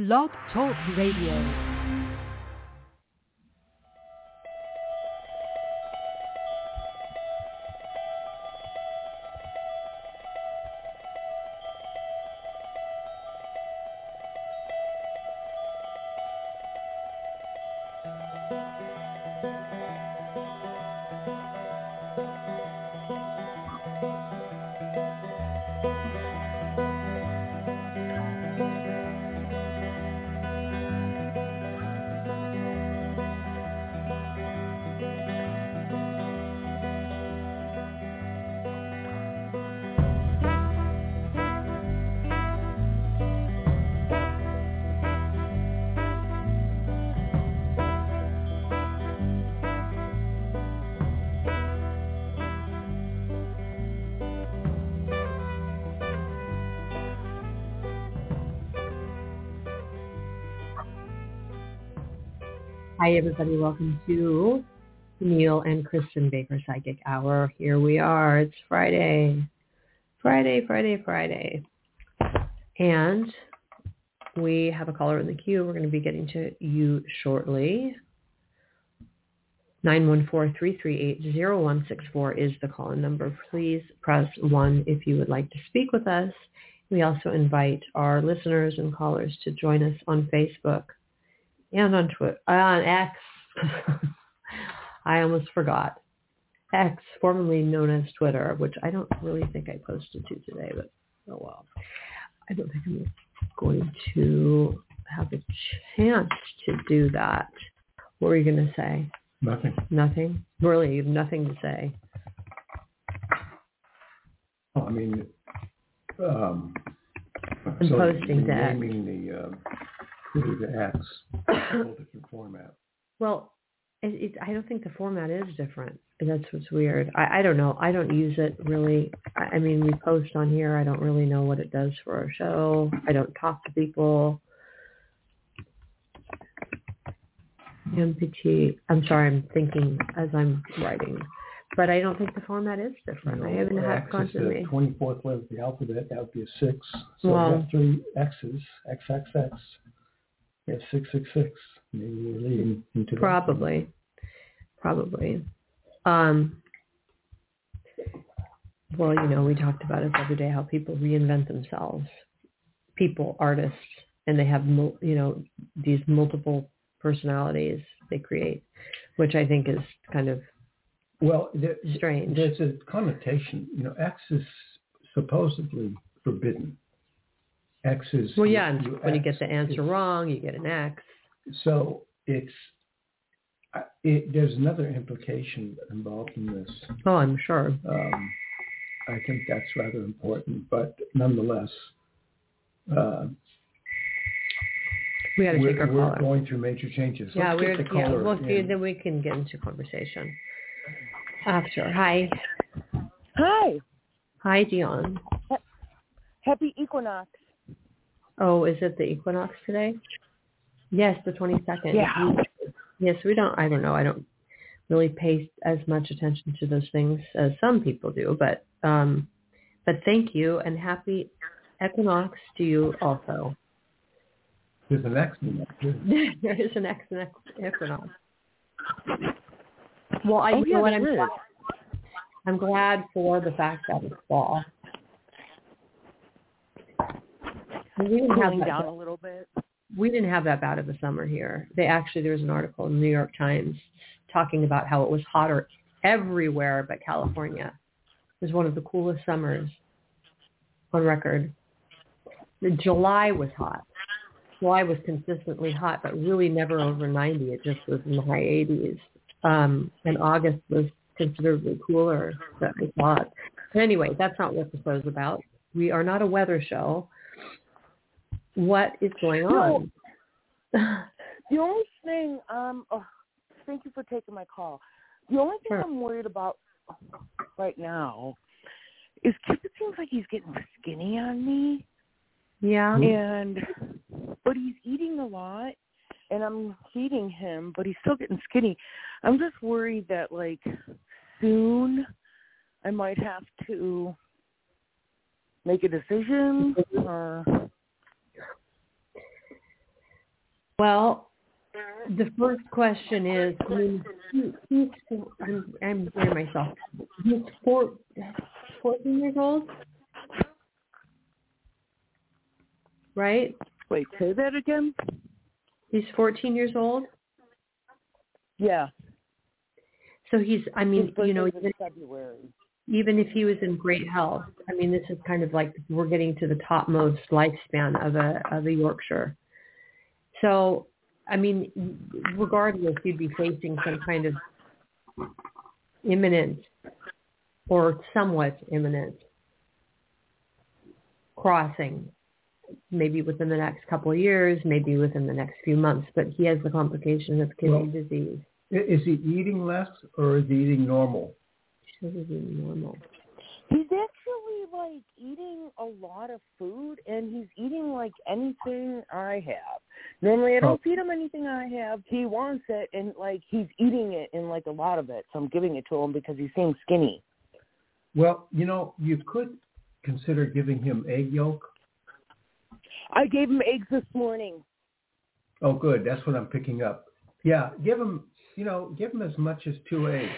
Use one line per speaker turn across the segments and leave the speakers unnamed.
Blog Talk Radio.
Hi, everybody. Welcome to Neil and Kristin Baker Psychic Hour. Here we are. It's Friday. Friday, Friday, Friday. And we have a caller in the queue. We're going to be getting to you shortly. 914-338-0164 is the call-in number. Please press 1 if you would like to speak with us. We also invite our listeners and callers to join us on Facebook and on Twitter, on X. I almost forgot. X, formerly known as Twitter, which I don't really think I posted to today, but oh well. I don't think I'm going to have a chance to do that. What were you going to say?
Nothing.
Nothing? Really, you have nothing to say.
Oh, I mean, um,
I'm
so
posting to X.
naming the uh, the X, a whole different format.
Well, it, it, I don't think the format is different. That's what's weird. I, I don't know. I don't use it really. I, I mean, we post on here. I don't really know what it does for our show. I don't talk to people. MPT. I'm sorry. I'm thinking as I'm writing, but I don't think the format is different. I haven't had
is
constantly.
the twenty-fourth letter of the alphabet. That would be a six. So
Well-
we have three X's. X X X. We have six six six. Maybe we're leading into that.
Probably. Probably. Um, well, you know, we talked about it the other day how people reinvent themselves. People, artists, and they have, you know, these multiple personalities they create, which I think is kind of
Well, there,
strange.
there's a connotation. You know, X is supposedly forbidden. X is
Well, yeah, and when you get the answer
is-
wrong, you get an X.
So it's it, there's another implication involved in this.
Oh, I'm sure.
Um, I think that's rather important, but nonetheless, uh,
We got to take
we're,
our
we're
caller.
going through major changes.
Yeah,
Let's
we're
get the
yeah. We'll see.
in.
Then we can get into conversation after. Hi,
Hi.
hi, Dion.
Happy Equinox.
Oh, is it the equinox today? Yes, the 22nd.
Yeah.
Yes, we don't, I don't know. I don't really pay as much attention to those things as some people do, but, um, but thank you and happy equinox to you also.
There's an X in that
there is an ex- an ex- equinox. Well, I,
Oh,
you
yeah,
know what, I'm glad, I'm glad for the fact that it's fall. We didn't have
Cooling
that
down a little bit.
we didn't have that bad of a summer here. They actually there was an article in the New York Times talking about how it was hotter everywhere but California. It was one of the coolest summers on record. The July was hot. July was consistently hot, but really never over 90. It just was in the high 80s. Um, and August was considerably cooler than I thought. But anyway, that's not what the show's about. We are not a weather show. What is going on?
The only thing, um, oh, thank you for taking my call. The only thing
Sure.
I'm worried about right now is Cupid seems like he's getting skinny on me,
yeah.
and but he's eating a lot, and I'm feeding him, but he's still getting skinny. I'm just worried that like soon I might have to make a decision or
Well, mm-hmm. the first question is, I mean, he, he's, I'm, I'm wearing myself. He's four, 14 years old, right?
Wait, say that again?
He's 14 years old.
Yeah.
So he's, I mean,
His
you know, even,
February.
even if he was in great health, I mean, this is kind of like we're getting to the topmost lifespan of a of a Yorkshire. So, I mean, regardless, you'd be facing some kind of imminent or somewhat imminent crossing, maybe within the next couple of years, maybe within the next few months. But he has the complication of kidney
Well-
disease.
Is he eating less or is he eating normal?
Should be normal.
He's actually like eating a lot of food and he's eating like anything I have. Normally I oh. don't
Oh.
feed him anything I have. He wants it and like he's eating it and like a lot of it. So I'm giving it to him because he seems skinny.
Well, you know, you could consider giving him egg yolk.
I gave him eggs this morning.
Oh, good. That's what I'm picking up. Yeah, give him, you know, give him as much as two eggs.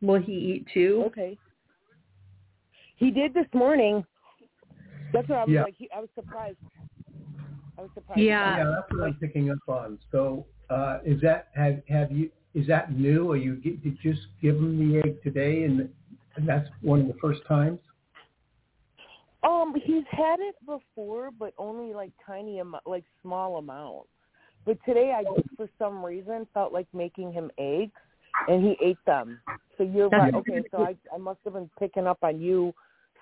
Will he eat two?
Okay. He did this morning. That's what I was
Yeah.
like. He, I was surprised. I was surprised.
Yeah.
yeah, that's what I'm picking up on. So, uh, is that have have you? Is that new, or you get, did you just give him the egg today, and and that's one of the first times?
Um, he's had it before, but only like tiny amount, like small amounts. But today, I just for some reason felt like making him eggs, and he ate them. So you're
That's-
right. Okay, so I I must have been picking up on you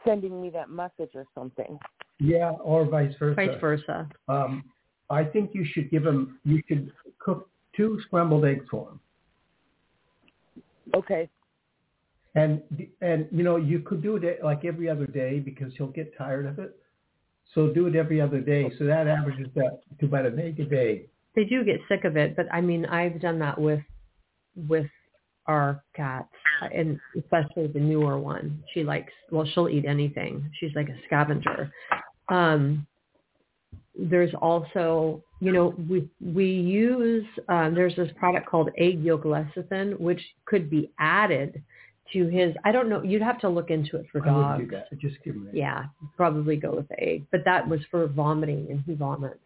sending me that message or something.
Yeah, or vice versa.
Vice versa.
Um, I think you should give him. You should cook two scrambled eggs for him.
Okay.
And and you know you could do it like every other day because he'll get tired of it. So do it every other day. So that averages that to about an egg a day.
They do get sick of it, but I mean, I've done that with with our cats, and especially the newer one. She likes well, she'll eat anything. She's like a scavenger. Um, there's also, you know, we we use um, there's this product called egg yolk lecithin, which could be added to his. I don't know. You'd have to look into it for
dogs. I
dogs.
do that. Just give him egg.
Yeah, probably go with the egg. But that was for vomiting, and he vomits.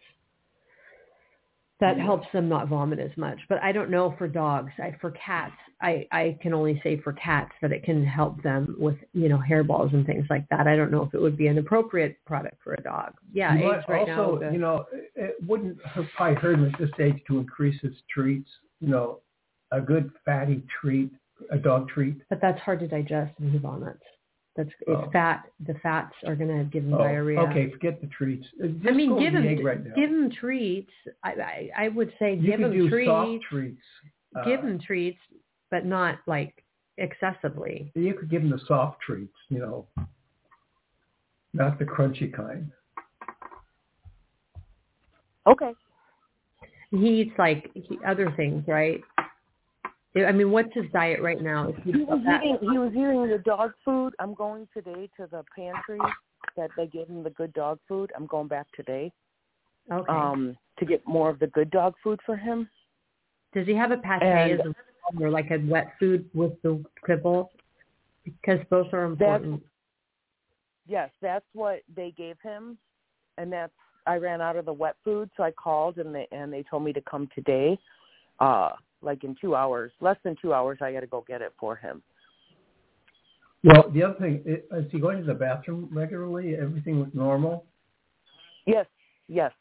That
Yeah.
helps them not vomit as much. But I don't know for dogs. I, for cats, I, I can only say for cats that it can help them with, you know, hairballs and things like that. I don't know if it would be an appropriate product for a dog. Yeah,
You
eggs
might
right now.
also,
the-
you know, it- wouldn't hurt, probably hurt at this age to increase his treats. You know, a good fatty treat, a dog treat.
but that's hard to digest when he vomits. That's it's
Oh.
fat. The fats are going to give him
Oh,
diarrhea.
okay, forget the treats. Uh, Just
I mean, give
with
him
the egg right now.
give him treats. I, I I would say
you
give
could
him
do
treats.
soft treats. Uh,
give him treats, but not like excessively.
You could give him the soft treats. You know, not the crunchy kind.
Okay.
He eats like he, other things, right? I mean, what's his diet right now? He
He was eating. He was eating the dog food. I'm going today to the pantry that they gave him the good dog food. I'm going back today
okay.
um to get more of the good dog food for him.
Does he have a pate as well, or like a wet food with the kibble? Because both are important.
Yes, that's what they gave him, and that's I ran out of the wet food, so I called and they and they told me to come today, uh, like in two hours, less than two hours. I got to go get it for him.
Well, the other thing i- is he going to the bathroom regularly? Everything was normal.
Yes, yes.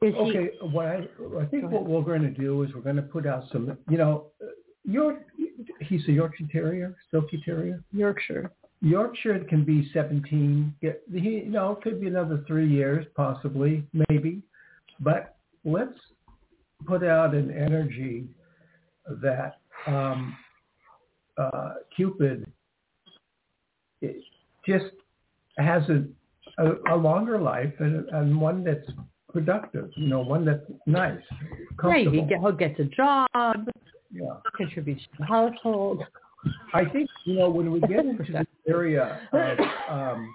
Is he?
Okay, what I I think what we're going to do is we're going to put out some. You know, uh, York. He's a Yorkshire Terrier, Silky Terrier.
Yorkshire.
Yorkshire can be 17. Get, he, you know, it could be another three years, possibly, maybe. But let's put out an energy that um, uh, Cupid just has a, a, a longer life and, and one that's productive, you know, one that's nice,
Yeah, you
comfortable.
can get, he'll get a job,
yeah.
contributes to the household.
I think you know when we get into this area of um,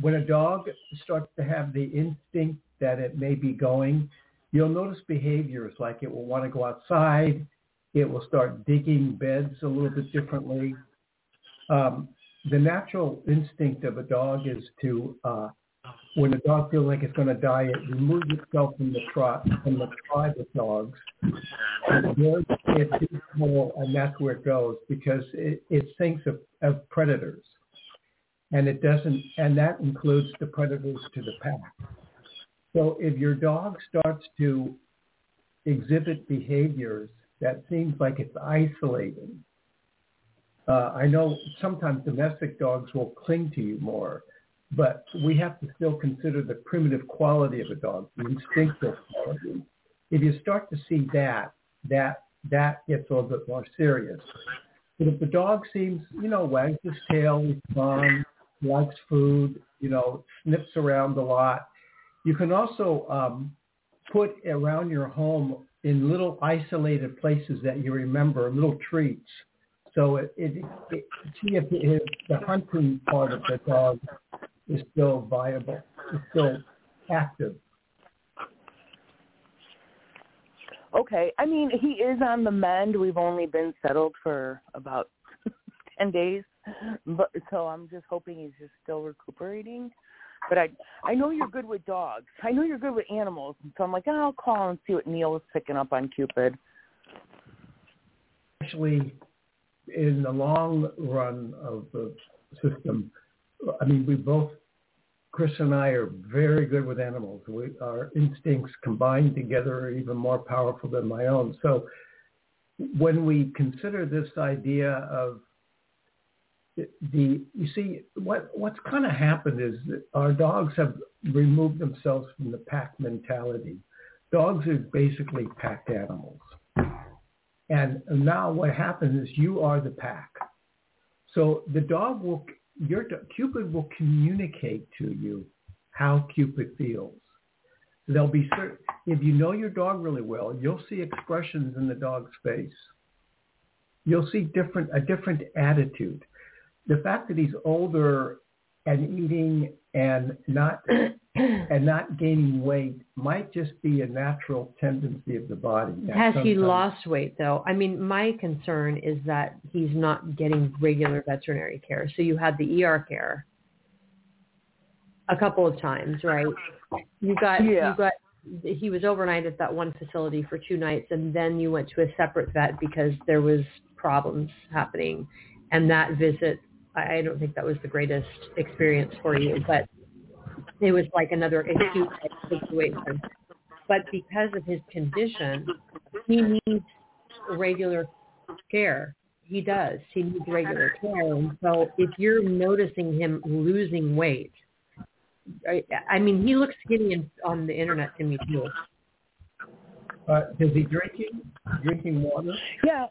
when a dog starts to have the instinct that it may be going, you'll notice behaviors like it will want to go outside. It will start digging beds a little bit differently. Um, the natural instinct of a dog is to, uh, when a dog feels like it's going to die, it removes itself from the trot from the tribe of dogs. Hole, and that's where it goes because it, it thinks of, of predators, and it doesn't, and that includes the predators to the pack. So if your dog starts to exhibit behaviors that seems like it's isolating, uh, I know sometimes domestic dogs will cling to you more, but we have to still consider the primitive quality of a dog, the instinctive quality. If you start to see that, that that gets a little bit more serious. But if the dog seems, you know, wags his tail, responds, likes food, you know, sniffs around a lot, you can also um, put around your home in little isolated places that you remember, little treats. So it, it, it see if, if the hunting part of the dog is still viable, is still active.
Okay. I mean, he is on the mend. We've only been settled for about 10 days. But so I'm just hoping he's just still recuperating. But I I know you're good with dogs. I know you're good with animals. And so I'm like, oh, I'll call and see what Neil is picking up on Cupid.
Actually, in the long run of the system, I mean, we both, Chris and I are very good with animals. We, our instincts combined together are even more powerful than my own. So when we consider this idea of the, you see, what, what's kind of happened is that our dogs have removed themselves from the pack mentality. Dogs are basically pack animals. And now what happens is you are the pack. So the dog will your Cupid will communicate to you how Cupid feels. There'll be certain, if you know your dog really well, you'll see expressions in the dog's face. You'll see different a different attitude. The fact that he's older and eating and not and not gaining weight might just be a natural tendency of the body.
Has he lost weight though? I mean, my concern is that he's not getting regular veterinary care. So you had the ER care a couple of times, right? You got yeah. you got he was overnight at that one facility for two nights and then you went to a separate vet because there was problems happening and that visit I don't think that was the greatest experience for you, but it was like another acute situation. But because of his condition, he needs regular care. He does. He needs regular care. And so if you're noticing him losing weight, I, I mean, he looks skinny in, on the internet to me too.
Uh, is he drinking? Drinking water?
Yeah,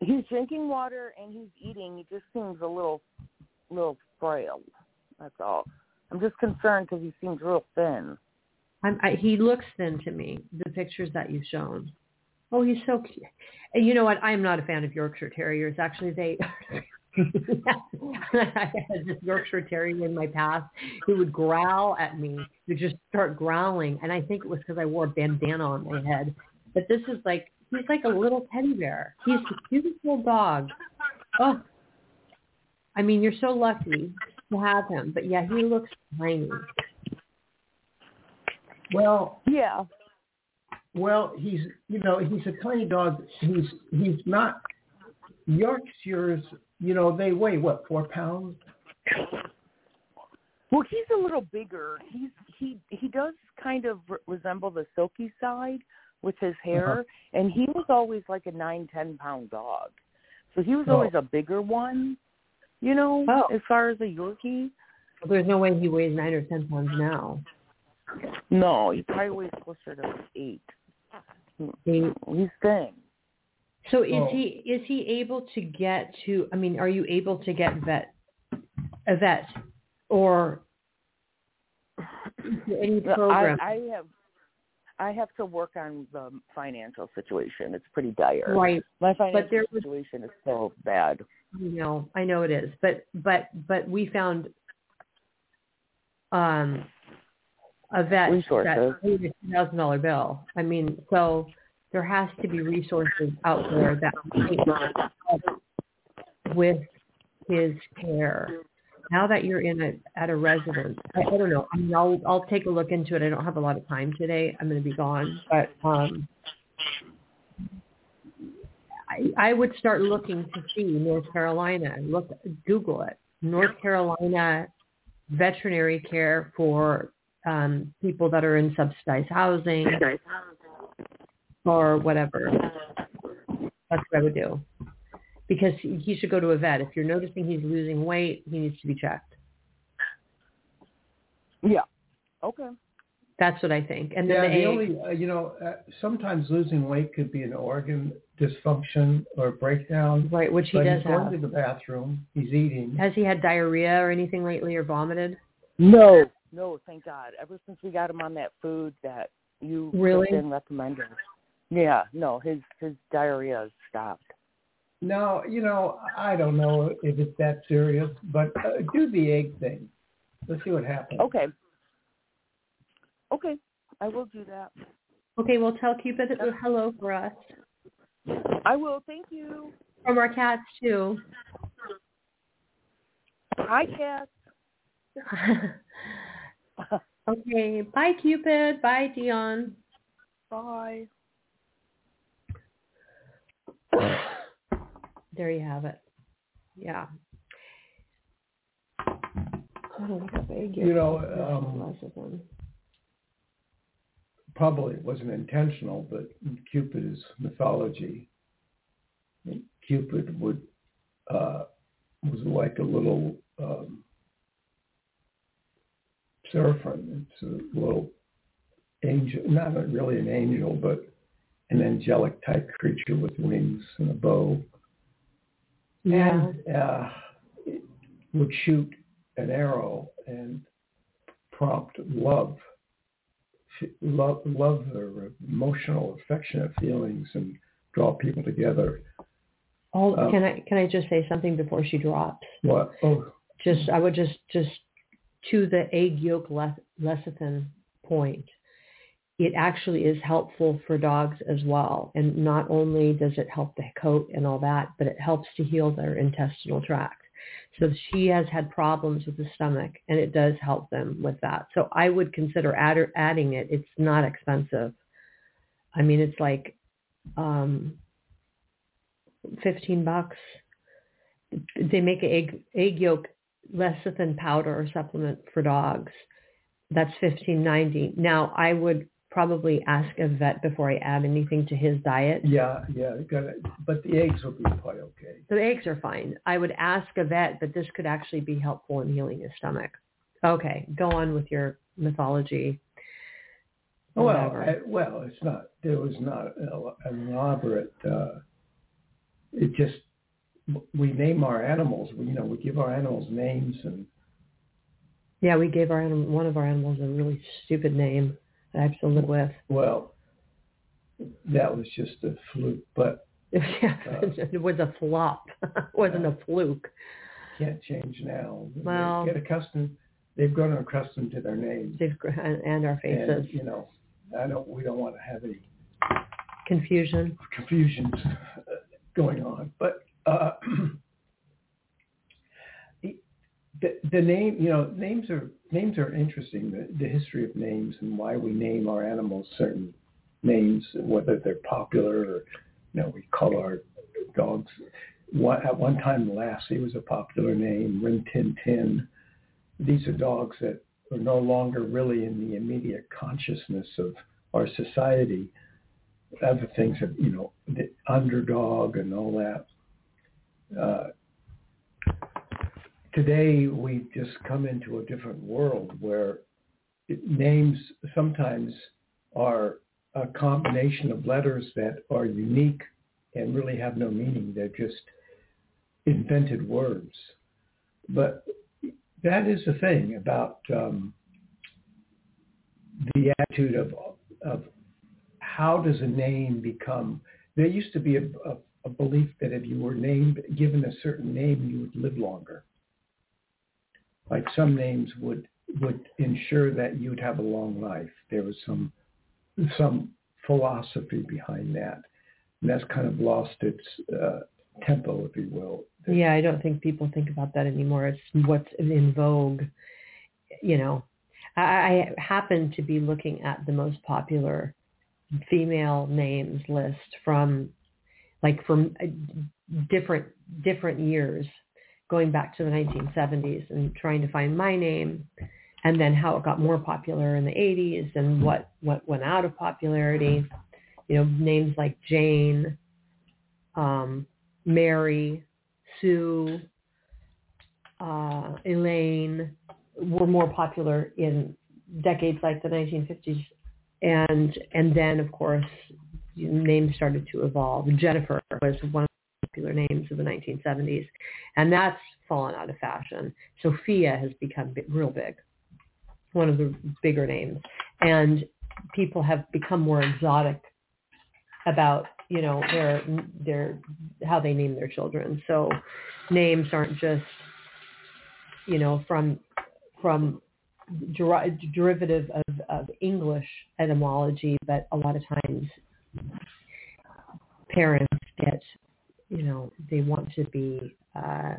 he's drinking water and he's eating. He just seems a little, little frail. That's all. I'm just concerned because he seems real thin.
I'm, I, he looks thin to me. The pictures that you've shown. Oh, he's so cute. And you know what? I am not a fan of Yorkshire Terriers. Actually, they. I had this Yorkshire Terrier in my past who would growl at me. He would just start growling, and I think it was because I wore a bandana on my head. But this is like he's like a little teddy bear. He's a beautiful dog. Oh, I mean, you're so lucky to have him, but yeah, he looks tiny.
Well,
yeah.
Well, he's you know he's a tiny dog. He's he's not Yorkshires. You know they weigh what four pounds.
Well, he's a little bigger. He's he he does kind of re- resemble the silky side with his hair, uh-huh. and he was always like a nine ten pound dog. So he was oh. always a bigger one. You know, oh. as far as a Yorkie.
There's no way he weighs nine or ten pounds now.
No, he probably weighs closer to eight. He, he's thin.
So is oh. he is he able to get to? I mean, are you able to get vet a vet or any program?
I, I have I have to work on the financial situation. It's pretty dire.
Right.
My financial situation is so bad.
I know, I know it is, but but but we found um a vet
Resources.
that paid a two thousand dollar bill. I mean, so there has to be resources out there that with his care. Now that you're in a at a residence, I, I don't know. I mean, I'll I'll take a look into it. I don't have a lot of time today. I'm going to be gone, but um, I I would start looking to see North Carolina. Look, Google it. North Carolina veterinary care for um, people that are in subsidized housing or whatever. That's what I would do. Because he he should go to a vet. If you're noticing he's losing weight, he needs to be checked.
Yeah. Okay.
That's what I think. And then the,
the only uh, you know uh, sometimes losing weight could be an organ dysfunction or breakdown.
right, which he
but
does
he's going
have.
to the bathroom. He's eating.
Has he had diarrhea or anything lately or vomited?
No, no, thank God. Ever since we got him on that food that you
Really?
been recommended. Yeah, no, his his diarrhea has stopped.
No, you know I don't know if it's that serious, but uh, do the egg thing. Let's see what happens.
Okay. Okay, I will do that.
Okay, well tell Cupid that hello for us.
I will. Thank you.
From our cats too.
Hi, Cass.
okay, bye Cupid. Bye Dion.
Bye.
There you have it. Yeah. I don't look up egg
You know, um, Probably it wasn't intentional, but Cupid is mythology. Cupid would uh, was like a little um, seraphim. It's a little angel, not really an angel, but an angelic type creature with wings and a bow.
Yeah.
and uh, would shoot an arrow and prompt love, love, love or emotional, affectionate feelings, and draw people together.
All,
Um,
can I can I just say something before she drops?
What? Oh,
Just I would just just to the egg yolk le- lecithin point. It actually is helpful for dogs as well, and not only does it help the coat and all that, but it helps to heal their intestinal tract. So she has had problems with the stomach, and it does help them with that. So I would consider add, adding it. It's not expensive. I mean, it's like um, fifteen bucks. They make egg egg yolk lecithin powder or supplement for dogs. That's fifteen ninety. Now I would probably ask a vet before I add anything to his diet.
yeah, yeah. Got it. But the eggs will be quite okay.
The eggs are fine. I would ask a vet, but this could actually be helpful in healing his stomach. Okay, go on with your mythology.
Well, I, well, it's not. There was not an elaborate. Uh, it just we name our animals. We, you know, we give our animals names, and
yeah, we gave our one of our animals a really stupid name that I have to live with.
well, that was just a fluke. But
Yeah, it was a flop. it wasn't a fluke.
can't change now. They
Well-
get accustomed. They've grown accustomed to their names,
They've and and our faces.
and you know, I don't. We don't want to have any
Confusion.
confusions going on. But uh, the name, you know, names are names are interesting. The, the history of names and why we name our animals certain names, whether they're popular or you know, we call our dogs. One, at one time, Lassie was a popular name. Rin Tin Tin. These are dogs that are no longer really in the immediate consciousness of our society other things that you know the underdog and all that. Uh, today we just come into a different world where names sometimes are a combination of letters that are unique and really have no meaning. They're just invented words. But that is the thing about um, the attitude of of how does a name become? There used to be a, a, a belief that if you were named, given a certain name, you would live longer. Like some names would would ensure that you'd have a long life. There was some some philosophy behind that, and that's kind of lost its uh, tempo, if you will.
Yeah, I don't think people think about that anymore. It's what's in vogue. You know, I, I happen to be looking at the most popular female names list from like from uh, different different years going back to the 1970s and trying to find my name and then how it got more popular in the 80s and what what went out of popularity you know names like Jane um Mary Sue uh Elaine were more popular in decades like the 1950s and and then of course names started to evolve. Jennifer was one popular names of the 1970s, and that's fallen out of fashion. Sophia has become real big, one of the bigger names, and people have become more exotic about you know their their how they name their children. So names aren't just you know from from der- derivative of, of English etymology, but a lot of times parents get, you know, they want to be, uh,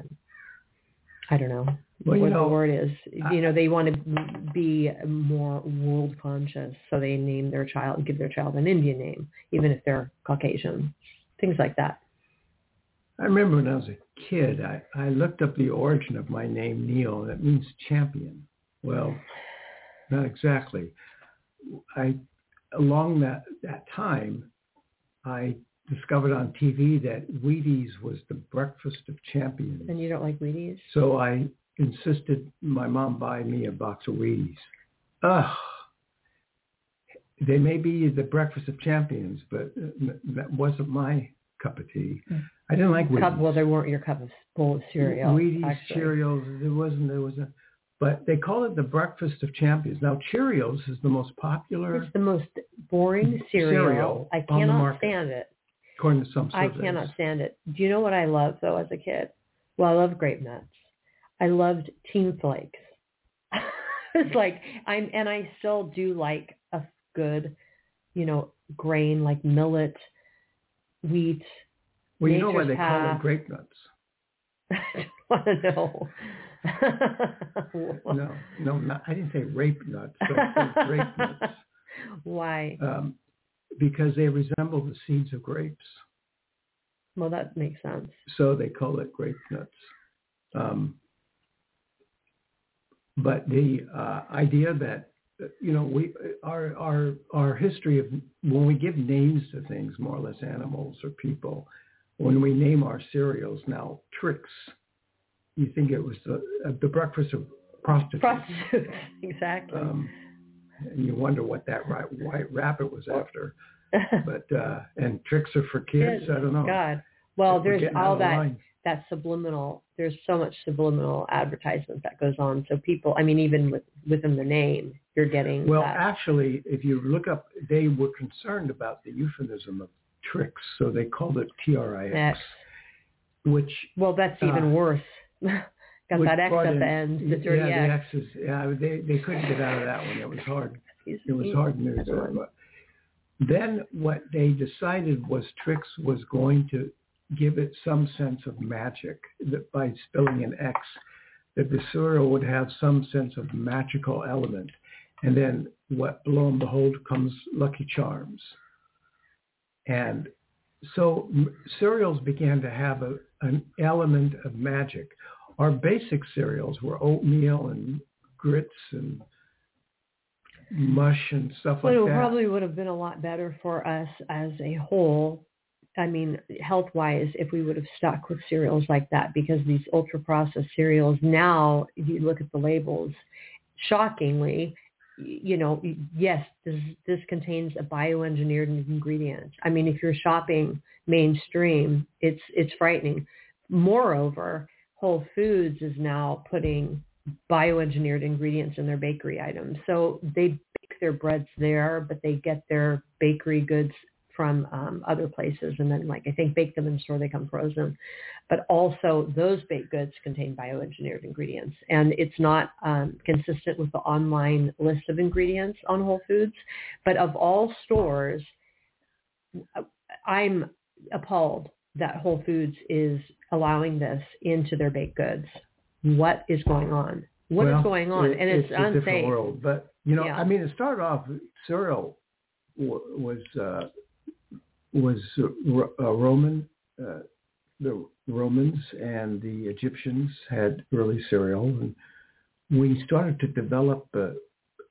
I don't know
well,
what
know,
the word is. you know, they want to be more world conscious, so they name their child, give their child an Indian name, even if they're Caucasian, things like that.
I remember when I was a kid, I, I looked up the origin of my name, Neil, and it means champion. Well, not exactly. I along that that time, I discovered on TV that Wheaties was the breakfast of champions.
And you don't like Wheaties?
So I insisted my mom buy me a box of Wheaties. Ugh. They may be the breakfast of champions, but that wasn't my cup of tea. Mm. I didn't like Wheaties.
Cup, well, they weren't your cup of bowl of cereal.
Wheaties
actually.
cereals. There wasn't. There was a but they call it the breakfast of champions. Now Cheerios is the most popular.
It's the most boring cereal.
cereal
I cannot stand it.
According to some
surveys. I cannot stand it. Do you know what I loved though as a kid? Well, I love grape nuts. I loved Team Flakes. it's like I'm, and I still do like a good, you know, grain like millet, wheat.
Well, you know why they call them grape nuts.
I don't want to know.
no, no, not, I didn't say rape nuts. But grape nuts.
Why?
Um, because they resemble the seeds of grapes.
Well, that makes sense.
So they call it grape nuts. Um, but the uh, idea that you know we our our our history of when we give names to things, more or less animals or people, when we name our cereals now, tricks. you think it was the, the breakfast of prostitutes.
Prostitutes, exactly. Um,
and you wonder what that white, white rabbit was after. but uh, and Trix are for kids. I don't know.
God. Well, there's all that that subliminal. There's so much subliminal advertisement that goes on. So people, I mean, even with, within the name, you're getting.
Well,
that.
actually, if you look up, they were concerned about the euphemism of tricks, so they called it T R I X. Which
well, that's even uh, worse. Got that X at the end, the dirty
yeah,
X.
The X's, yeah, they they couldn't get out of that one. It was hard. It was hard news. But then what they decided was Trix was going to give it some sense of magic that by spelling an X, that the cereal would have some sense of magical element. And then what, lo and behold, comes Lucky Charms. And so cereals began to have a, an element of magic. Our basic cereals were oatmeal and grits and mush and stuff
well,
like that.
It probably would have been a lot better for us as a whole. I mean, health-wise, if we would have stuck with cereals like that, because these ultra-processed cereals now, if you look at the labels, shockingly, you know, yes, this, this contains a bioengineered ingredient. I mean, if you're shopping mainstream, it's it's frightening. Moreover, Whole Foods is now putting bioengineered ingredients in their bakery items. So they bake their breads there, but they get their bakery goods from um, other places, and then like I think bake them in store. They come frozen, but also those baked goods contain bioengineered ingredients, and it's not um, consistent with the online list of ingredients on Whole Foods. But of all stores, I'm appalled that Whole Foods is allowing this into their baked goods. What is going on? What
well,
is going on?
It,
and it's,
it's a
unsafe.
different world. But you know,
Yeah.
I mean, it started off cereal wa- was uh, was uh, Roman. Uh, the Romans and the Egyptians had early cereal, and we started to develop a,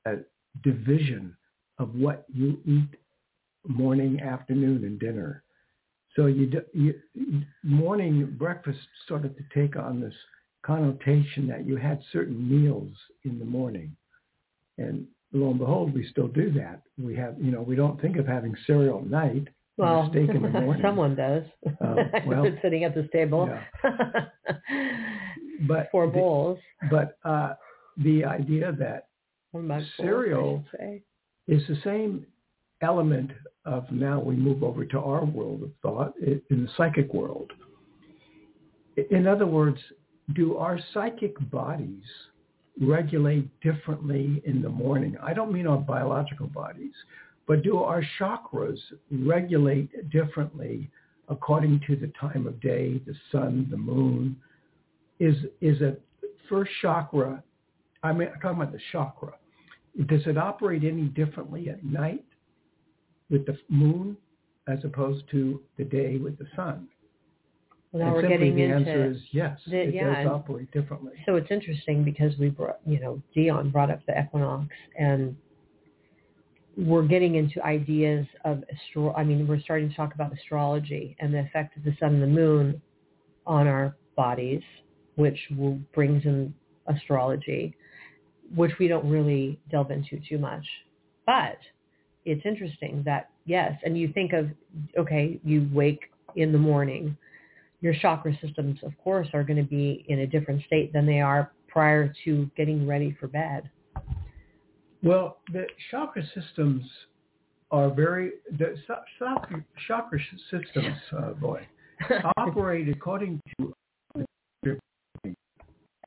a division of what you eat morning, afternoon, and dinner. So you, you morning breakfast started to take on this connotation that you had certain meals in the morning, and lo and behold, we still do that. We have, you know, we don't think of having cereal at night.
Well,
steak in the morning.
someone does.
Um, well,
sitting at this table.
But
Four
the-
bowls.
But uh, the idea that
mug bowls,
Cereal. is the same element of now we move over to our world of thought in the psychic world. In other words, do our psychic bodies regulate differently in the morning? I don't mean our biological bodies, but do our chakras regulate differently according to the time of day, the sun, the moon? Is is a first chakra? I mean, I'm talking about the chakra. Does it operate any differently at night with the moon as opposed to the day with the sun?
Well, now
and
we're getting
the
into
answer is yes.
the-
it
yeah,
does operate differently.
So it's interesting because we brought, you know, Dion brought up the equinox and we're getting into ideas of astro. I mean, we're starting to talk about astrology and the effect of the sun and the moon on our bodies, which will, brings in astrology, which we don't really delve into too much. But it's interesting that yes, and you think of okay, you wake in the morning your chakra systems, of course, are going to be in a different state than they are prior to getting ready for bed.
Well, the chakra systems are very the chakra, chakra systems, uh, boy, operate according to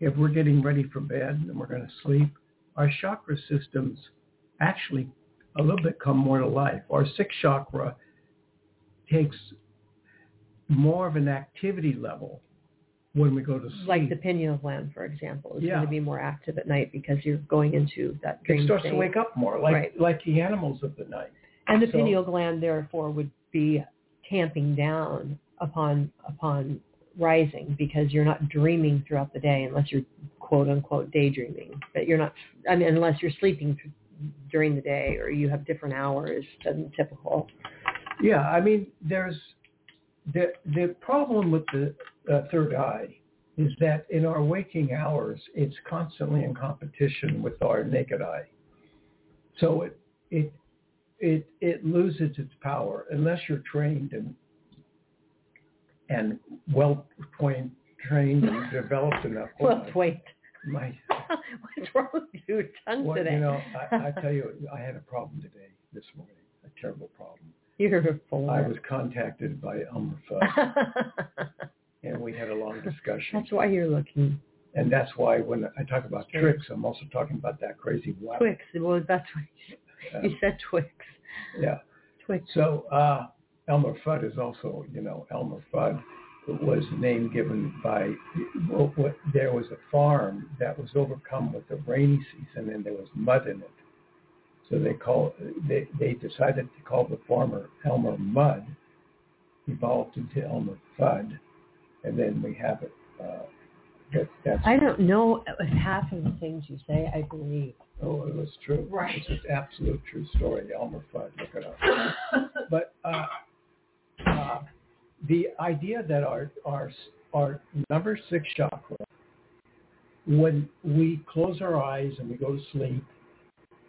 if we're getting ready for bed and we're going to sleep, our chakra systems actually a little bit come more to life. Our sixth chakra takes more of an activity level when we go to sleep.
like the pineal gland, for example, is
Yeah.
going to be more active at night because you're going into that dream
it starts
state.
to wake up more, like
Right.
like the animals of the night.
And the
So-
pineal gland, therefore, would be tamping down upon upon rising because you're not dreaming throughout the day unless you're quote unquote daydreaming. But you're not. I mean, unless you're sleeping during the day or you have different hours than typical.
Yeah, I mean, there's the the problem with the uh, third eye is that in our waking hours, it's constantly in competition with our naked eye. So it it it it loses its power unless you're trained and and well trained trained and developed enough.
Well, wait.
My
What's wrong with your tongue
well,
today?
you know, I, I tell you, I had a problem today this morning, a terrible problem.
You're full.
I was contacted by Elmer Fudd, and we had a long discussion.
That's why you're looking
And that's why when I talk about
Sure.
tricks, I'm also talking about that crazy wow.
Twix. Well, that's what
Uh,
you said. Twix.
yeah.
Twix.
So uh, Elmer Fudd is also, you know, Elmer Fudd was the name given by, well, what, there was a farm that was overcome with the rainy season and there was mud in it. So they call they, they decided to call the farmer Elmer Mud, evolved into Elmer Fudd, and then we have it. Uh, that, that's
I don't know if half of the things you say I believe.
Oh, it was true.
Right.
It's an absolute true story. Elmer Fudd, look it up. but uh, the idea that our our our number six chakra, when we close our eyes and we go to sleep,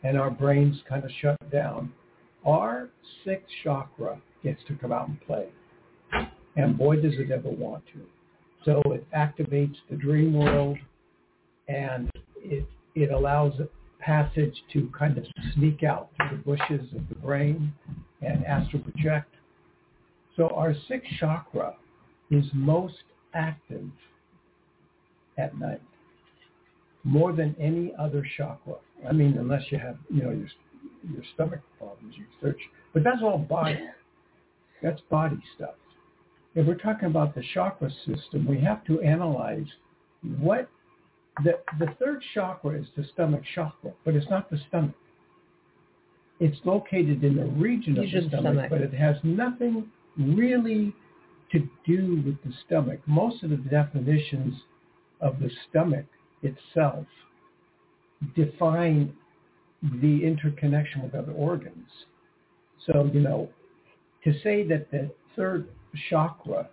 and our brains kind of shut down, our sixth chakra gets to come out and play, and boy does it ever want to. So it activates the dream world, and it it allows passage to kind of sneak out through the bushes of the brain and astral project So our sixth chakra is most active at night, more than any other chakra. I mean, unless you have, you know, your your stomach problems, you search. But that's all body. That's body stuff. If we're talking about the chakra system, we have to analyze what the the third chakra is the stomach chakra, but it's not the stomach. It's located in the region of the stomach,
stomach.
but it has nothing really to do with the stomach. Most of the definitions of the stomach itself define the interconnection with other organs. So, you know, to say that the third chakra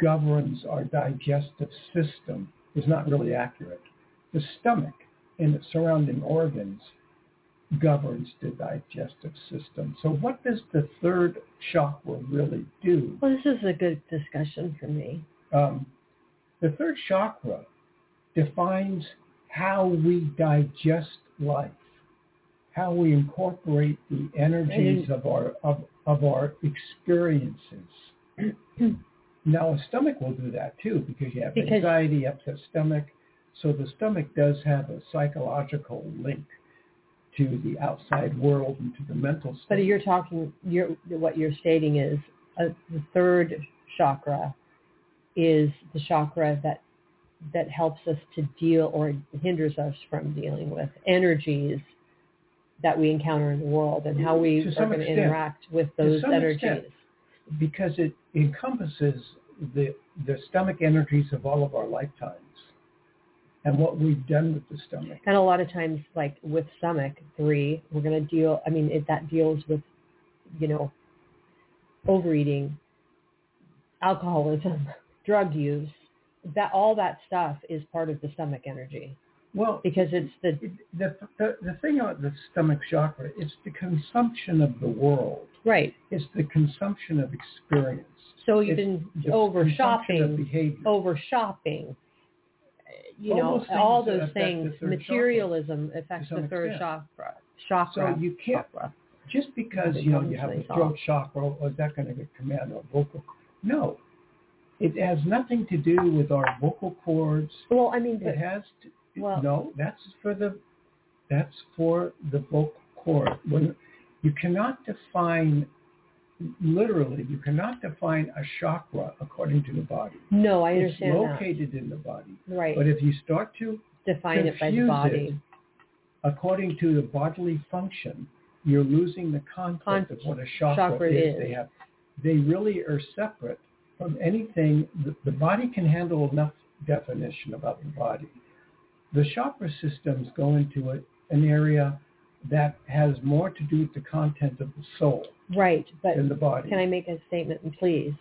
governs our digestive system is not really accurate. The stomach and its surrounding organs governs the digestive system. So what does the third chakra really do?
Well, this is a good discussion for me.
Um, the third chakra defines how we digest life, how we incorporate the energies of our of, of our experiences. now, a stomach will do that too because you have
Because-
anxiety, upset stomach. So the stomach does have a psychological link to the outside world and to the mental state.
But you're talking, you're, what you're stating is uh, the third chakra is the chakra that that helps us to deal or hinders us from dealing with energies that we encounter in the world and how we
To
are going to interact with those energies.
extent. because it encompasses the the stomach energies of all of our lifetimes and what we've done with the stomach.
And a lot of times, like with stomach three, we're going to deal. I mean, it, that deals with, you know, overeating, alcoholism, drug use. That all that stuff is part of the stomach energy
Well,
because it's the
the, the the thing about the stomach chakra, it's the consumption of the world.
right.
It's the consumption of experience.
So you
It's
can
the
over shopping, over shopping. You
All
know,
those
all those things. Materialism affects the third
extent.
chakra. Chakra.
So you can't
chakra.
just because you know you have a throat chakra, or is that going to get command or vocal? No, it has nothing to do with our vocal cords.
Well, I mean,
It has to.
Well-
no, that's for the that's for the vocal cord. When you cannot define literally, you cannot define a chakra according to the body.
no, I understand It's
located in the body.
Right.
But if you start to
Define it by the body.
according to the bodily function, you're losing the concept
Con-
of what a chakra,
chakra
is.
is.
They have, they really are separate from anything. The, the body can handle enough definition about the body. The chakra systems go into a, an area that has more to do with the content of the soul
Right. But
than the body.
can I make a statement, please?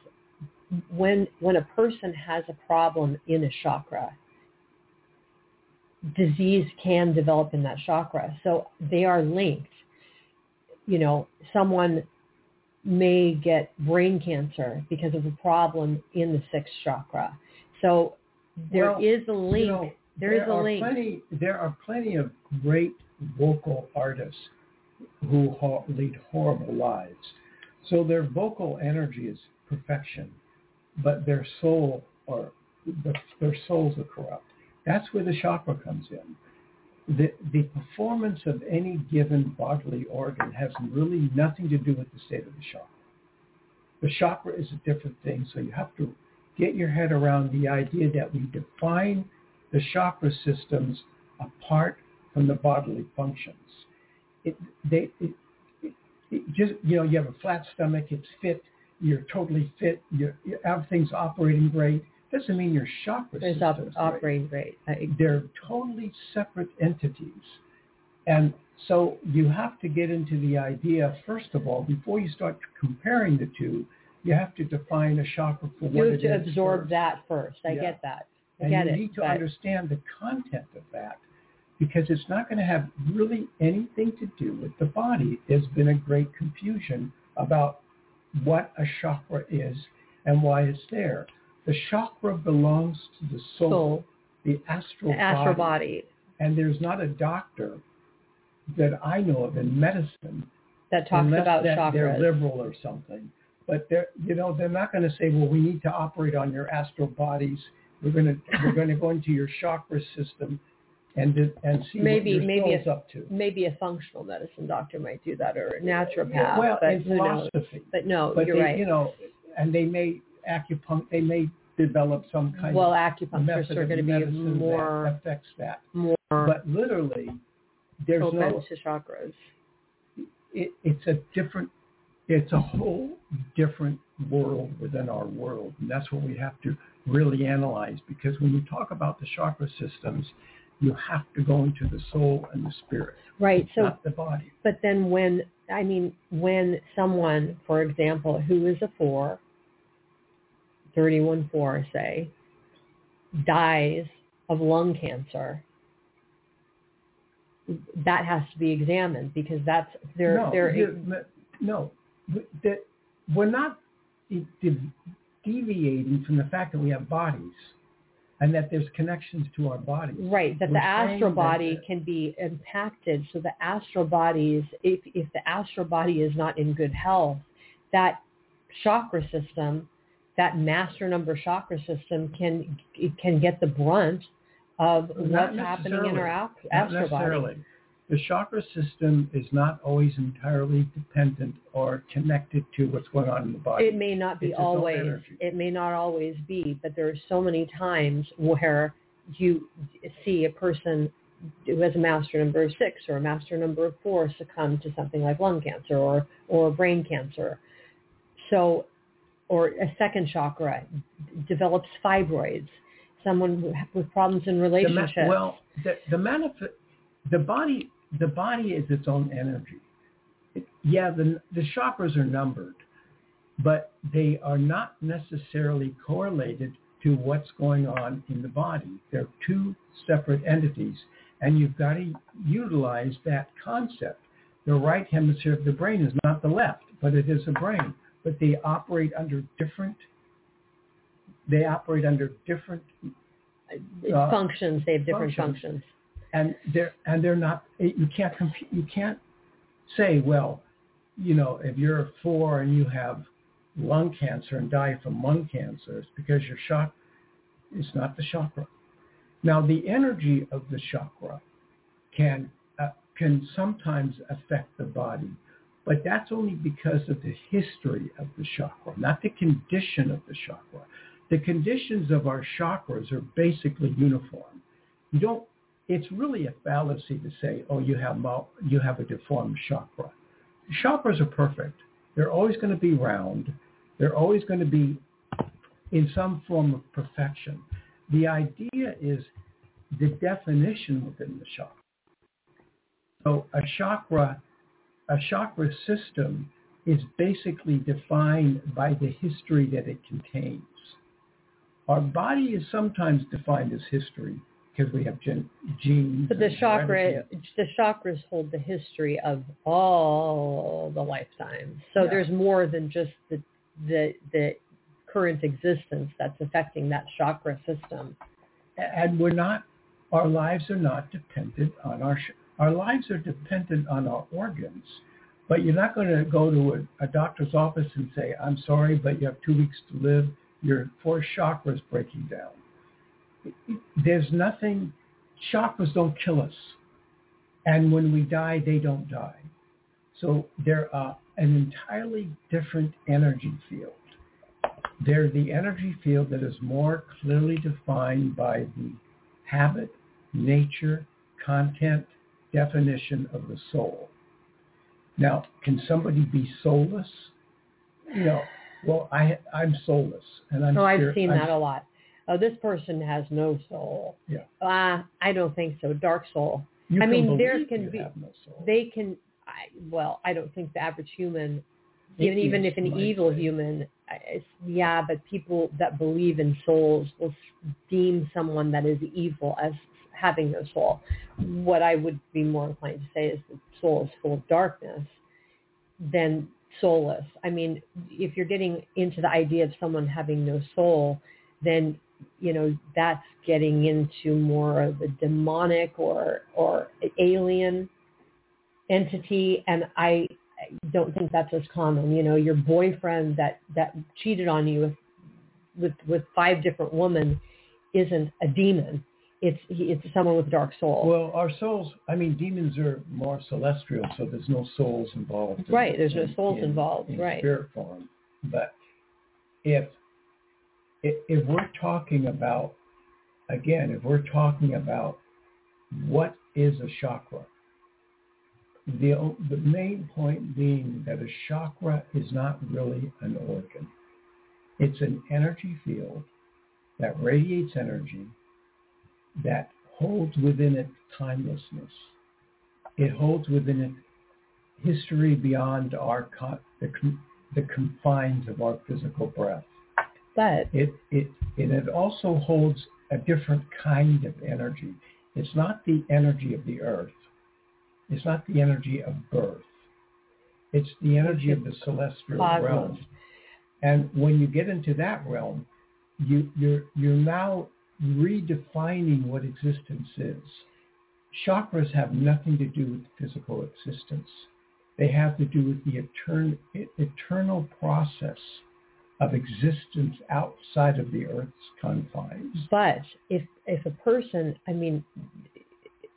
When when a person has a problem in a chakra, disease can develop in that chakra. So they are linked. You know, someone may get brain cancer because of a problem in the sixth chakra. So there
Well,
is a link.
You know,
there is a
are
link.
Plenty, there are plenty of great vocal artists who ho- lead horrible lives. So their vocal energy is perfection, but their soul or the, their souls are corrupt. That's where the chakra comes in. The, the performance of any given bodily organ has really nothing to do with the state of the chakra. The chakra is a different thing, so you have to get your head around the idea that we define the chakra systems apart from the bodily functions. It, they, it, it, it just, you know, you have a flat stomach, it's fit, you're totally fit, you're, everything's operating great. Doesn't mean your chakra
There's
system's
op-
great
operating rate. I-
they're totally separate entities. And so you have to get into the idea, first of all, before you start comparing the two, you have to define a chakra for
You
what
have to absorb
first.
that first. I
Yeah.
get that. I
And
get
you
it.
need to
but-
understand the content of that because it's not going to have really anything to do with the body. There's been a great confusion about what a chakra is and why it's there. The chakra belongs to the soul,
soul,
the astral,
the astral
body.
body
And there's not a doctor that I know of in medicine,
that talks about
that they're liberal or something, but they're you know they're not going to say, well, we need to operate on your astral bodies. We're going to we're going to go into your chakra system and and see
maybe
what your
maybe
soul's
a,
up to.
maybe a functional medicine doctor might do that or a naturopath.
well,
but
in philosophy,
But no,
but
you're
they,
right.
you know, and they may acupuncture, they may develop some kind
well,
of
acupuncturists are going to be more
that affects that.
more
But literally, there's no.
to chakras.
It, it's a different. It's a whole different world within our world, and that's what we have to really analyze. Because when you talk about the chakra systems, you have to go into the soul and the spirit,
Right. So
not the body.
But then when, I mean, when someone, for example, who is a four, 31-4, say, dies of lung cancer, that has to be examined because that's, they're,
no,
they're,
no, that we're not deviating from the fact that we have bodies and that there's connections to our bodies.
Right, that
We're
the astral body
the-
can be impacted. So the astral bodies, if if the astral body is not in good health, that chakra system, that master number chakra system can it can get the brunt of what's happening in our astral body.
The chakra system is not always entirely dependent or connected to what's going on in the body.
It may not be
It's
always. It may not always be, but there are so many times where you see a person who has a master number of six or a master number of four succumb to something like lung cancer or or brain cancer. So, or a second chakra develops fibroids. Someone with problems in
The ma-
relationships.
well, the the manif- the body the body is its own energy. It, yeah, the the chakras are numbered, but they are not necessarily correlated to what's going on in the body. They're two separate entities, and you've got to utilize that concept. The right hemisphere of the brain is not the left, but it is a brain. But they operate under different. They operate under different uh,
functions. They have different
functions.
functions.
And they're and they're not you can't comp- you can't say well you know if you're four and you have lung cancer and die from lung cancer it's because your shock is not the chakra. Now the energy of the chakra can uh, can sometimes affect the body but that's only because of the history of the chakra not the condition of the chakra. The conditions of our chakras are basically uniform. You don't it's really a fallacy to say, oh, you have you have a deformed chakra. Chakras are perfect. They're always going to be round. They're always going to be in some form of perfection. The idea is the definition within the chakra. So a chakra, a chakra system is basically defined by the history that it contains. Our body is sometimes defined as history because we have gen- genes.
But the chakra, the chakras hold the history of all the lifetimes. So
Yeah.
there's more than just the the the current existence that's affecting that chakra system.
and we're not. Our lives are not dependent on our. Our lives are dependent on our organs. But you're not going to go to a, a doctor's office and say, "I'm sorry, but you have two weeks to live. Your four chakras breaking down." There's nothing. Chakras don't kill us, and when we die, they don't die. So they're uh, an entirely different energy field. They're the energy field that is more clearly defined by the habit, nature, content, definition of the soul. Now, can somebody be soulless? You know, well, I, I'm soulless, and I'm.
Oh, I've seen
I'm-
that a lot. Oh, this person has no soul.
Yeah.
Uh, I don't think so. Dark soul.
You
I mean, there can be-
no.
They can. I, well, I don't think the average human, even even if an evil
say.
human, yeah, but people that believe in souls will deem someone that is evil as having no soul. What I would be more inclined to say is the soul is full of darkness than soulless. I mean, if you're getting into the idea of someone having no soul, then you know that's getting into more of a demonic or or alien entity and i don't think that's as common. You know, your boyfriend that that cheated on you with with with five different women isn't a demon. It's he, it's someone with a dark soul.
Well, our souls. I mean, demons are more celestial, so there's no souls involved. In,
right. There's no souls
in,
involved.
In
right.
Spirit form, but if if, we're talking about again, if we're talking about what is a chakra, the the main point being that a chakra is not really an organ. It's an energy field that radiates energy that holds within it timelessness. It holds within it history beyond our the, the confines of our physical breath.
But
it, it, and it also holds a different kind of energy. It's not the energy of the earth. It's not the energy of birth. It's the energy of the celestial
Cosmos.
realm. And when you get into that realm, you, you're, you're now redefining what existence is. Chakras have nothing to do with physical existence. They have to do with the etern- eternal process of existence outside of the Earth's confines.
But if if a person, I mean,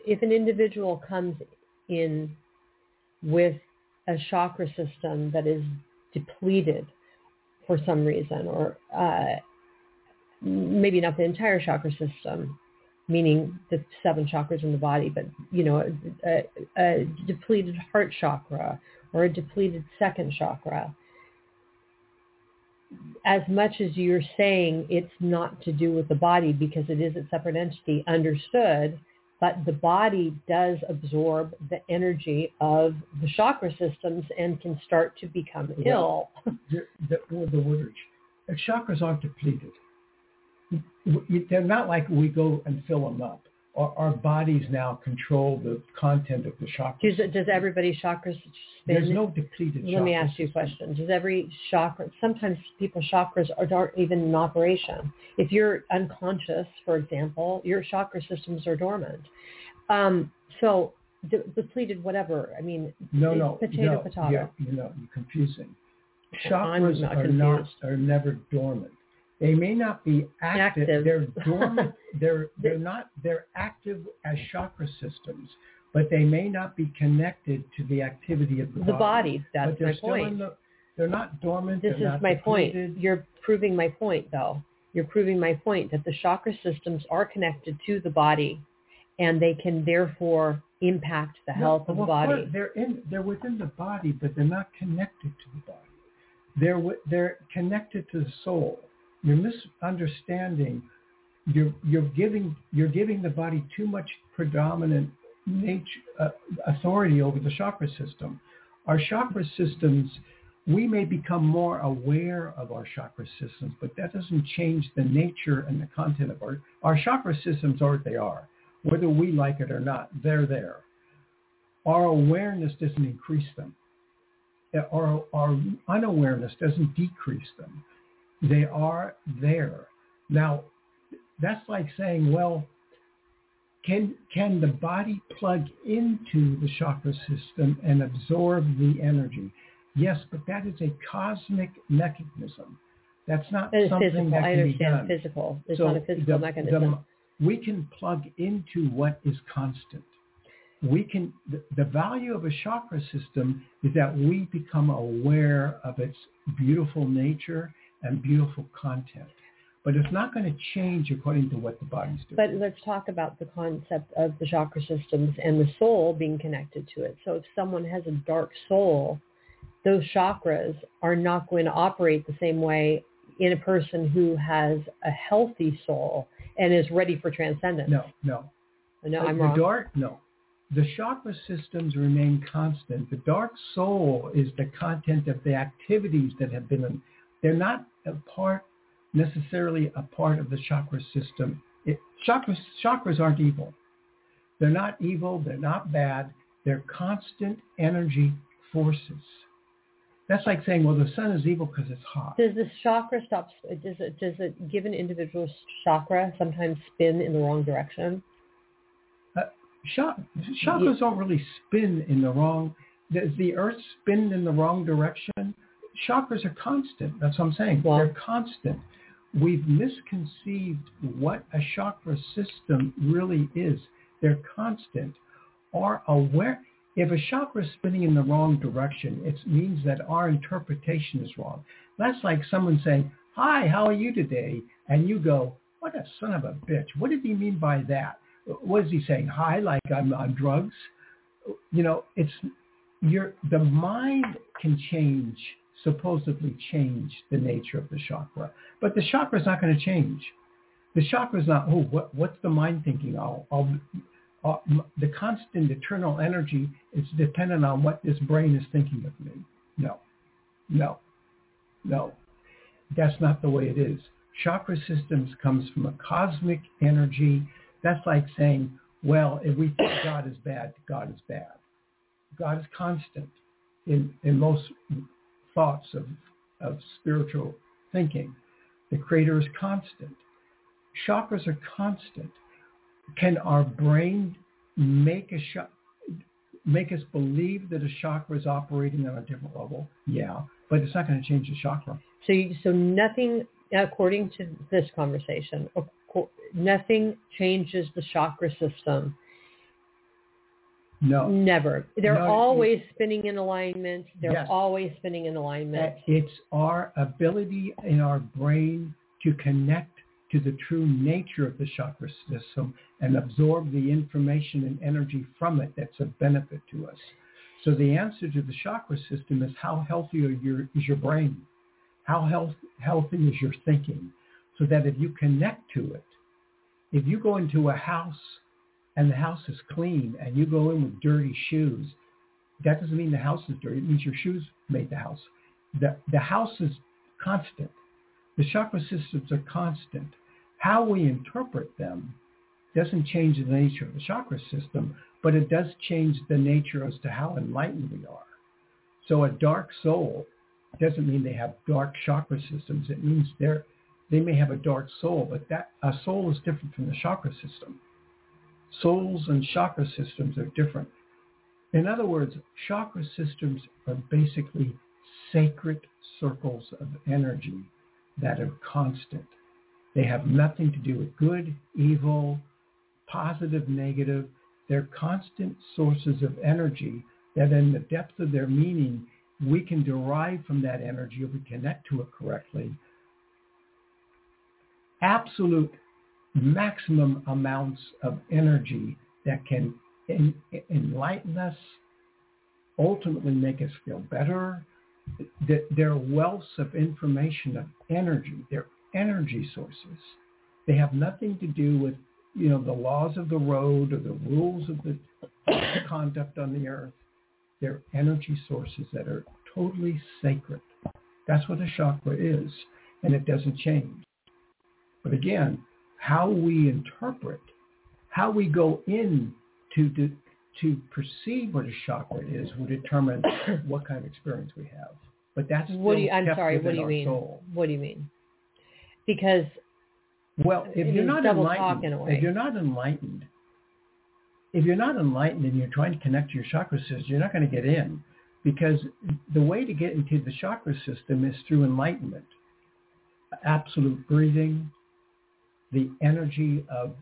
if an individual comes in with a chakra system that is depleted for some reason, or uh, maybe not the entire chakra system, meaning the seven chakras in the body, but you know, a, a depleted heart chakra or a depleted second chakra. As much as you're saying it's not to do with the body because it is a separate entity, understood, but the body does absorb the energy of the chakra systems and can start to become ill.
The, the, the word, chakras aren't depleted they're not like we go and fill them up. Our, our bodies now control the content of the chakras.
Does, does everybody's chakras spin?
There's no depleted
Let me ask you a question. Does every chakra, sometimes people's chakras are, aren't even in operation. If you're unconscious, for example, your chakra systems are dormant. Um, so de- depleted, whatever. I mean,
No, no,
potato,
no.
potato.
Yeah, you know, you're confusing. Chakras
not
are not are never dormant. They may not be active.
Active.
They're dormant. they're they're not. They're active as chakra systems, but they may not be connected to the activity of the,
The body, that's
but they're
my
still
point.
In the, they're not dormant.
This is my point. You're proving my point, though. You're proving my point that the chakra systems are connected to the body, and they can therefore impact the
No,
health of the
well,
body.
course, They're in. They're within the body, but they're not connected to the body. They're they're connected to the soul. You're misunderstanding. You're you're giving you're giving the body too much predominant nature uh, authority over the chakra system. Our chakra systems. We may become more aware of our chakra systems, but that doesn't change the nature and the content of our our chakra systems are what they are, whether we like it or not. They're there our awareness doesn't increase them. Our, our unawareness doesn't decrease them. They are there. Now, that's like saying, well, can, can the body plug into the chakra system and absorb the energy? Yes, but that is a cosmic mechanism. That's not
is
something
physical.
that
I
can be
understand
done.
physical. It's
So
not a physical
the-
mechanism.
the- we can plug into what is constant. We can. The, the value of a chakra system is that we become aware of its beautiful nature and beautiful content. But it's not going to change according to what the body's doing.
But let's talk about the concept of the chakra systems and the soul being connected to it. So if someone has a dark soul, those chakras are not going to operate the same way in a person who has a healthy soul and is ready for transcendence.
no, no.
no, I'm
the
wrong.
dark, no. The chakra systems remain constant. The dark soul is the content of the activities that have been. They're not a part necessarily a part of the chakra system. It, chakras chakras aren't evil. They're not evil. They're not bad. They're constant energy forces. That's like saying, well, the sun is evil because it's hot.
Does the chakra stop? Does it does it give an individual's chakra sometimes spin in the wrong direction?
Uh, cha- chakras don't really spin in the wrong. does the earth spin in the wrong direction? Chakras are constant. That's what I'm saying.
Well-
They're constant. We've misconceived what a chakra system really is. They're constant. Our aware, if a chakra is spinning in the wrong direction, it means that our interpretation is wrong. That's like someone saying, hi, how are you today? And you go, what a son of a bitch. What did he mean by that? What is he saying? Hi, like I'm on drugs? You know, it's your the mind can change, supposedly change the nature of the chakra, but the chakra is not going to change. The chakra is not. Oh, what what's the mind thinking? I'll, I'll, uh, m- the constant eternal energy is dependent on what this brain is thinking of me. No, no, no. That's not the way it is. Chakra systems comes from a cosmic energy. That's like saying, well, if we think God is bad, God is bad. God is constant in, in most thoughts of, of spiritual thinking. The creator is constant. Chakras are constant. Can our brain make a sh- make us believe that a chakra is operating on a different level? Yeah, but it's not going to change the chakra.
So, you, so nothing, according to this conversation, nothing changes the chakra system.
No.
Never. They're
No,
always spinning in alignment. They're
Yes.
always spinning in alignment.
It's our ability in our brain to connect to the true nature of the chakra system and absorb the information and energy from it that's of benefit to us. So the answer to the chakra system is how healthy are your, is your brain? How health, healthy is your thinking? So that if you connect to it, if you go into a house and the house is clean and you go in with dirty shoes, that doesn't mean the house is dirty. It means your shoes made the house. The, the house is constant. The chakra systems are constant. How we interpret them doesn't change the nature of the chakra system, but it does change the nature as to how enlightened we are. So a dark soul doesn't mean they have dark chakra systems. It means they're, they may have a dark soul, but that a soul is different from the chakra system. Souls and chakra systems are different. In other words, chakra systems are basically sacred circles of energy that are constant. They have nothing to do with good, evil, positive, negative. They're constant sources of energy that in the depth of their meaning, we can derive from that energy if we connect to it correctly. Absolute maximum amounts of energy that can en- enlighten us, ultimately make us feel better. Th- They're wealths of information of energy. They're energy sources. They have nothing to do with, you know, the laws of the road or the rules of the conduct on the earth. They're energy sources that are totally sacred. That's what a chakra is, and it doesn't change. But again, how we interpret, how we go in to to, to perceive what a chakra is will determine what kind of experience we have. But that's
what do you, I'm sorry, what do you mean?
soul.
What do you mean? Because
Well, if you're not enlightened,
in a way.
if you're not enlightened, if you're not enlightened and you're trying to connect to your chakra system, you're not going to get in because the way to get into the chakra system is through enlightenment, absolute breathing, the energy of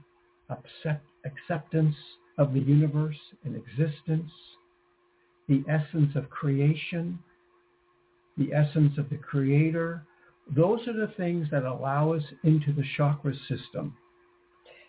accept, acceptance of the universe and existence, the essence of creation, the essence of the creator. Those are the things that allow us into the chakra system.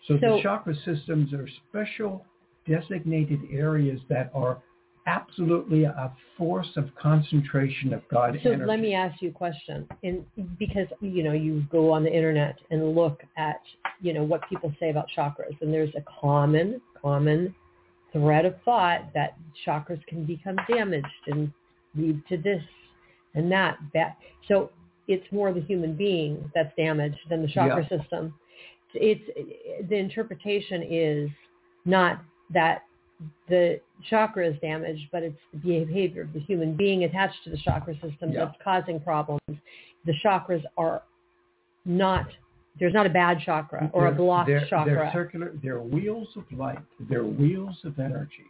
So,
So-
the chakra systems are special designated areas that are absolutely a force of concentration of God
So
energy.
let me ask you a question. And because, you know, you go on the internet and look at, you know, what people say about chakras and there's a common, common thread of thought that chakras can become damaged and lead to this and that. that. So it's more the human being that's damaged than the chakra system. It's the interpretation is not that the chakra is damaged, but it's the behavior of the human being attached to the chakra system
Yeah.
that's causing problems. The chakras are not, there's not a bad chakra or a
They're-
blocked
they're,
chakra.
They're circular. They're wheels of light. They're wheels of energy.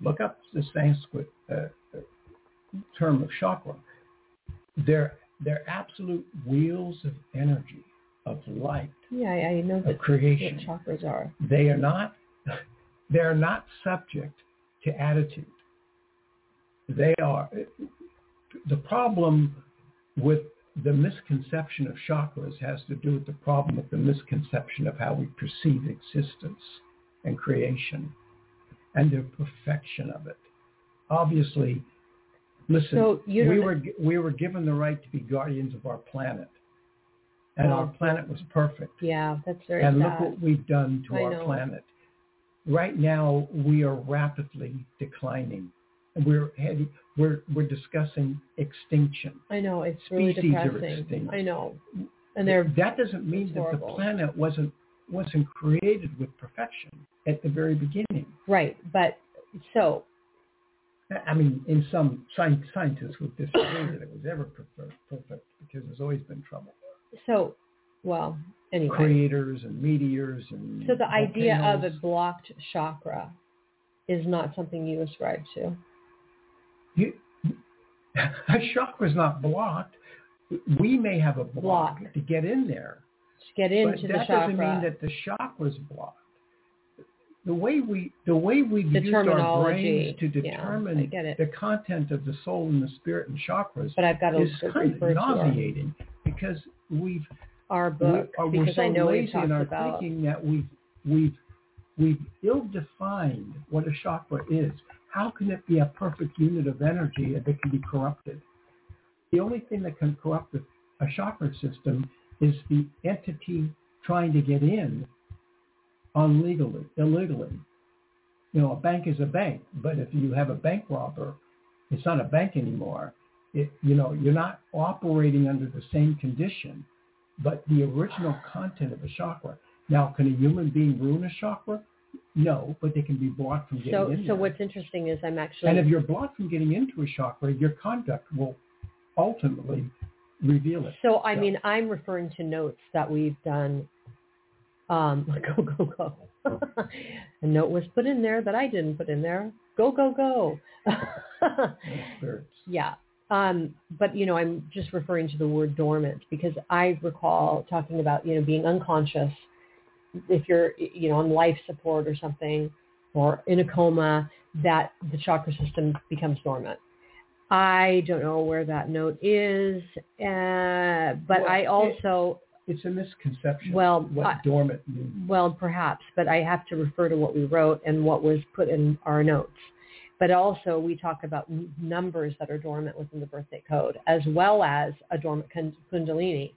Look up the Sanskrit uh, term of chakra. They're they're absolute wheels of energy, of light,
Yeah, I, know
of
that
creation.
what chakras are.
They are not they're not subject to attitude. They are the problem with the misconception of chakras has to do with the problem with the misconception of how we perceive existence and creation and the perfection of it. Obviously, listen,
So
we were we were given the right to be guardians of our planet. And our
oh.
planet was perfect.
Yeah, that's very
And
sad.
look what we've done to
I
our
know.
planet. Right now, we are rapidly declining. And we're heading, we're, we're discussing extinction.
I know it's really
Species are
depressing.
extinct.
I know, and they're
that doesn't mean that the planet wasn't wasn't created with perfection at the very beginning.
right. But so
I mean, in some scientists would disagree that it was ever perfect because there's always been trouble.
so well anyway.
Creators and meteors and
So the idea of a blocked chakra is not something you ascribe to.
You, a chakra's not blocked. We may have a block
Block.
to get in there,
To get
but
into the
that
chakra,
doesn't mean that the chakra chakra's blocked. The way we the way we've
The
used our brains to determine
it.
the content of the soul and the spirit and chakras
but I've got
is kind of nauseating because we've
our book
are, we're
because
so
I know we've
lazy
talked
in our
about
thinking that we've we've we've ill-defined what a chakra is. How can it be a perfect unit of energy if it can be corrupted? The only thing that can corrupt a, a chakra system is the entity trying to get in unlegally, illegally. You know, a bank is a bank, but if you have a bank robber, it's not a bank anymore. It, you know, you're not operating under the same condition, but the original content of a chakra. Now, can a human being ruin a chakra? No, but they can be blocked from getting
so
in
so
there.
what's interesting is I'm actually
and if you're blocked from getting into a chakra, your conduct will ultimately reveal it.
So I
Yeah.
mean, I'm referring to notes that we've done. Um, go go go. a note was put in there that I didn't put in there. Go go go. Yeah. Um, but you know, I'm just referring to the word dormant because I recall talking about you know being unconscious if you're you know on life support or something or in a coma that the chakra system becomes dormant. I don't know where that note is, uh, but
Well,
I
it-
also
It's a misconception.
Well,
what
I-
dormant means.
well, perhaps, but I have to refer to what we wrote and what was put in our notes. But also we talk about numbers that are dormant within the birthday code, as well as a dormant kundalini,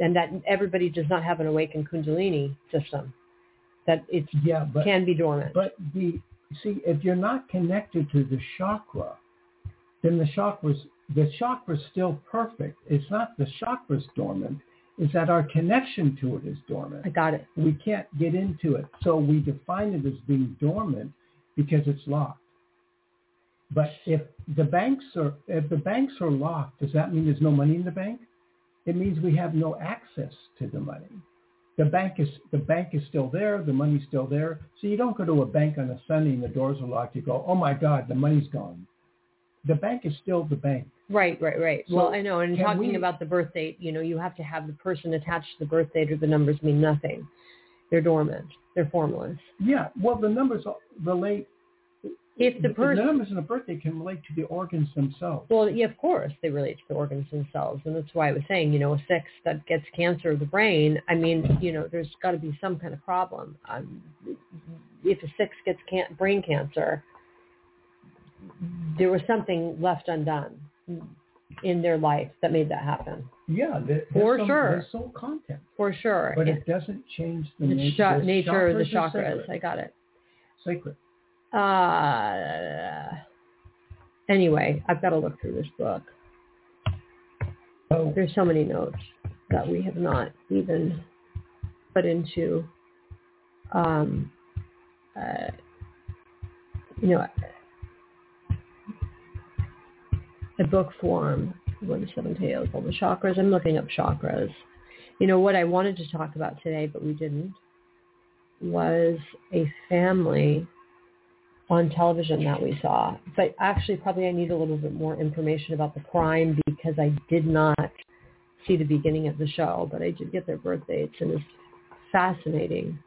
and that everybody does not have an awakened kundalini system, that it
Yeah, but
can be dormant.
But the see, if you're not connected to the chakra, then the chakra's the chakra's still perfect. It's not the chakra's dormant. It's that our connection to it is dormant.
I got it.
We can't get into it, so we define it as being dormant because it's locked. But if the banks are if the banks are locked, does that mean there's no money in the bank? It means we have no access to the money. The bank is the bank is still there, the money's still there. So you don't go to a bank on a Sunday and the doors are locked. You go, oh my God, the money's gone. The bank is still the bank.
Right, right, right.
So
well, I know. And talking
we-
about the birth date, you know, you have to have the person attached to the birth date or the numbers mean nothing. They're dormant. They're formless.
Yeah, well, the numbers relate.
If the person
numbers in the birthday can relate to the organs themselves.
Well, yeah, of course they relate to the organs themselves, and that's why I was saying, you know, a six that gets cancer of the brain. I mean, you know, there's got to be some kind of problem. Um, if a six gets can- brain cancer, there was something left undone in their life that made that happen,
Yeah, there-
For
some,
sure.
There's soul content,
for sure.
but
It-
it doesn't change the,
the
na-
cha- nature of the
chakras
chakras.
sacred.
I got it.
Sacred.
Uh, anyway, I've got to look through this book.
Oh,
there's so many notes that we have not even put into um, uh, you know a book form what the seven tales all the chakras. I'm looking up chakras. You know what i wanted to talk about today but we didn't was a family on television that we saw. But actually, probably I need a little bit more information about the crime because I did not see the beginning of the show, but I did get their birth dates, and it's fascinating,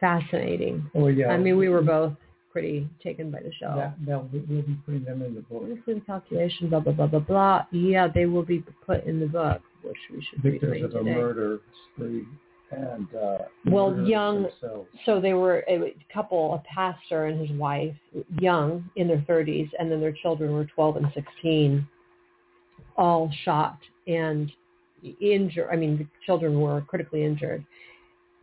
fascinating.
Oh yeah.
I mean, we were both pretty taken by the show.
That, that we'll be putting them in the book.
This calculation, blah blah blah blah blah. Yeah, they will be put in the book, which we should be
Victims of a murder spree and uh,
Well, young-
themselves.
so they were a couple, a pastor and his wife, young in their 30s, and then their children were 12 and 16, all shot and injured. I mean, the children were critically injured.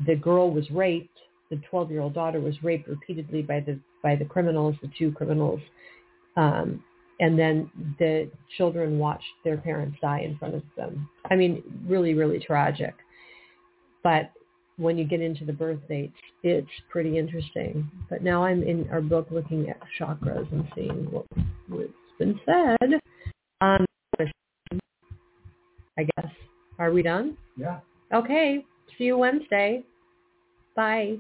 The girl was raped. The 12-year-old daughter was raped repeatedly by the by the criminals, the two criminals, um, and then the children watched their parents die in front of them. I mean, really, really tragic. But when you get into the birth dates, it's pretty interesting. But now I'm in our book looking at chakras and seeing what, what's been said. Um, I guess. Are we done?
Yeah.
Okay. See you Wednesday. Bye.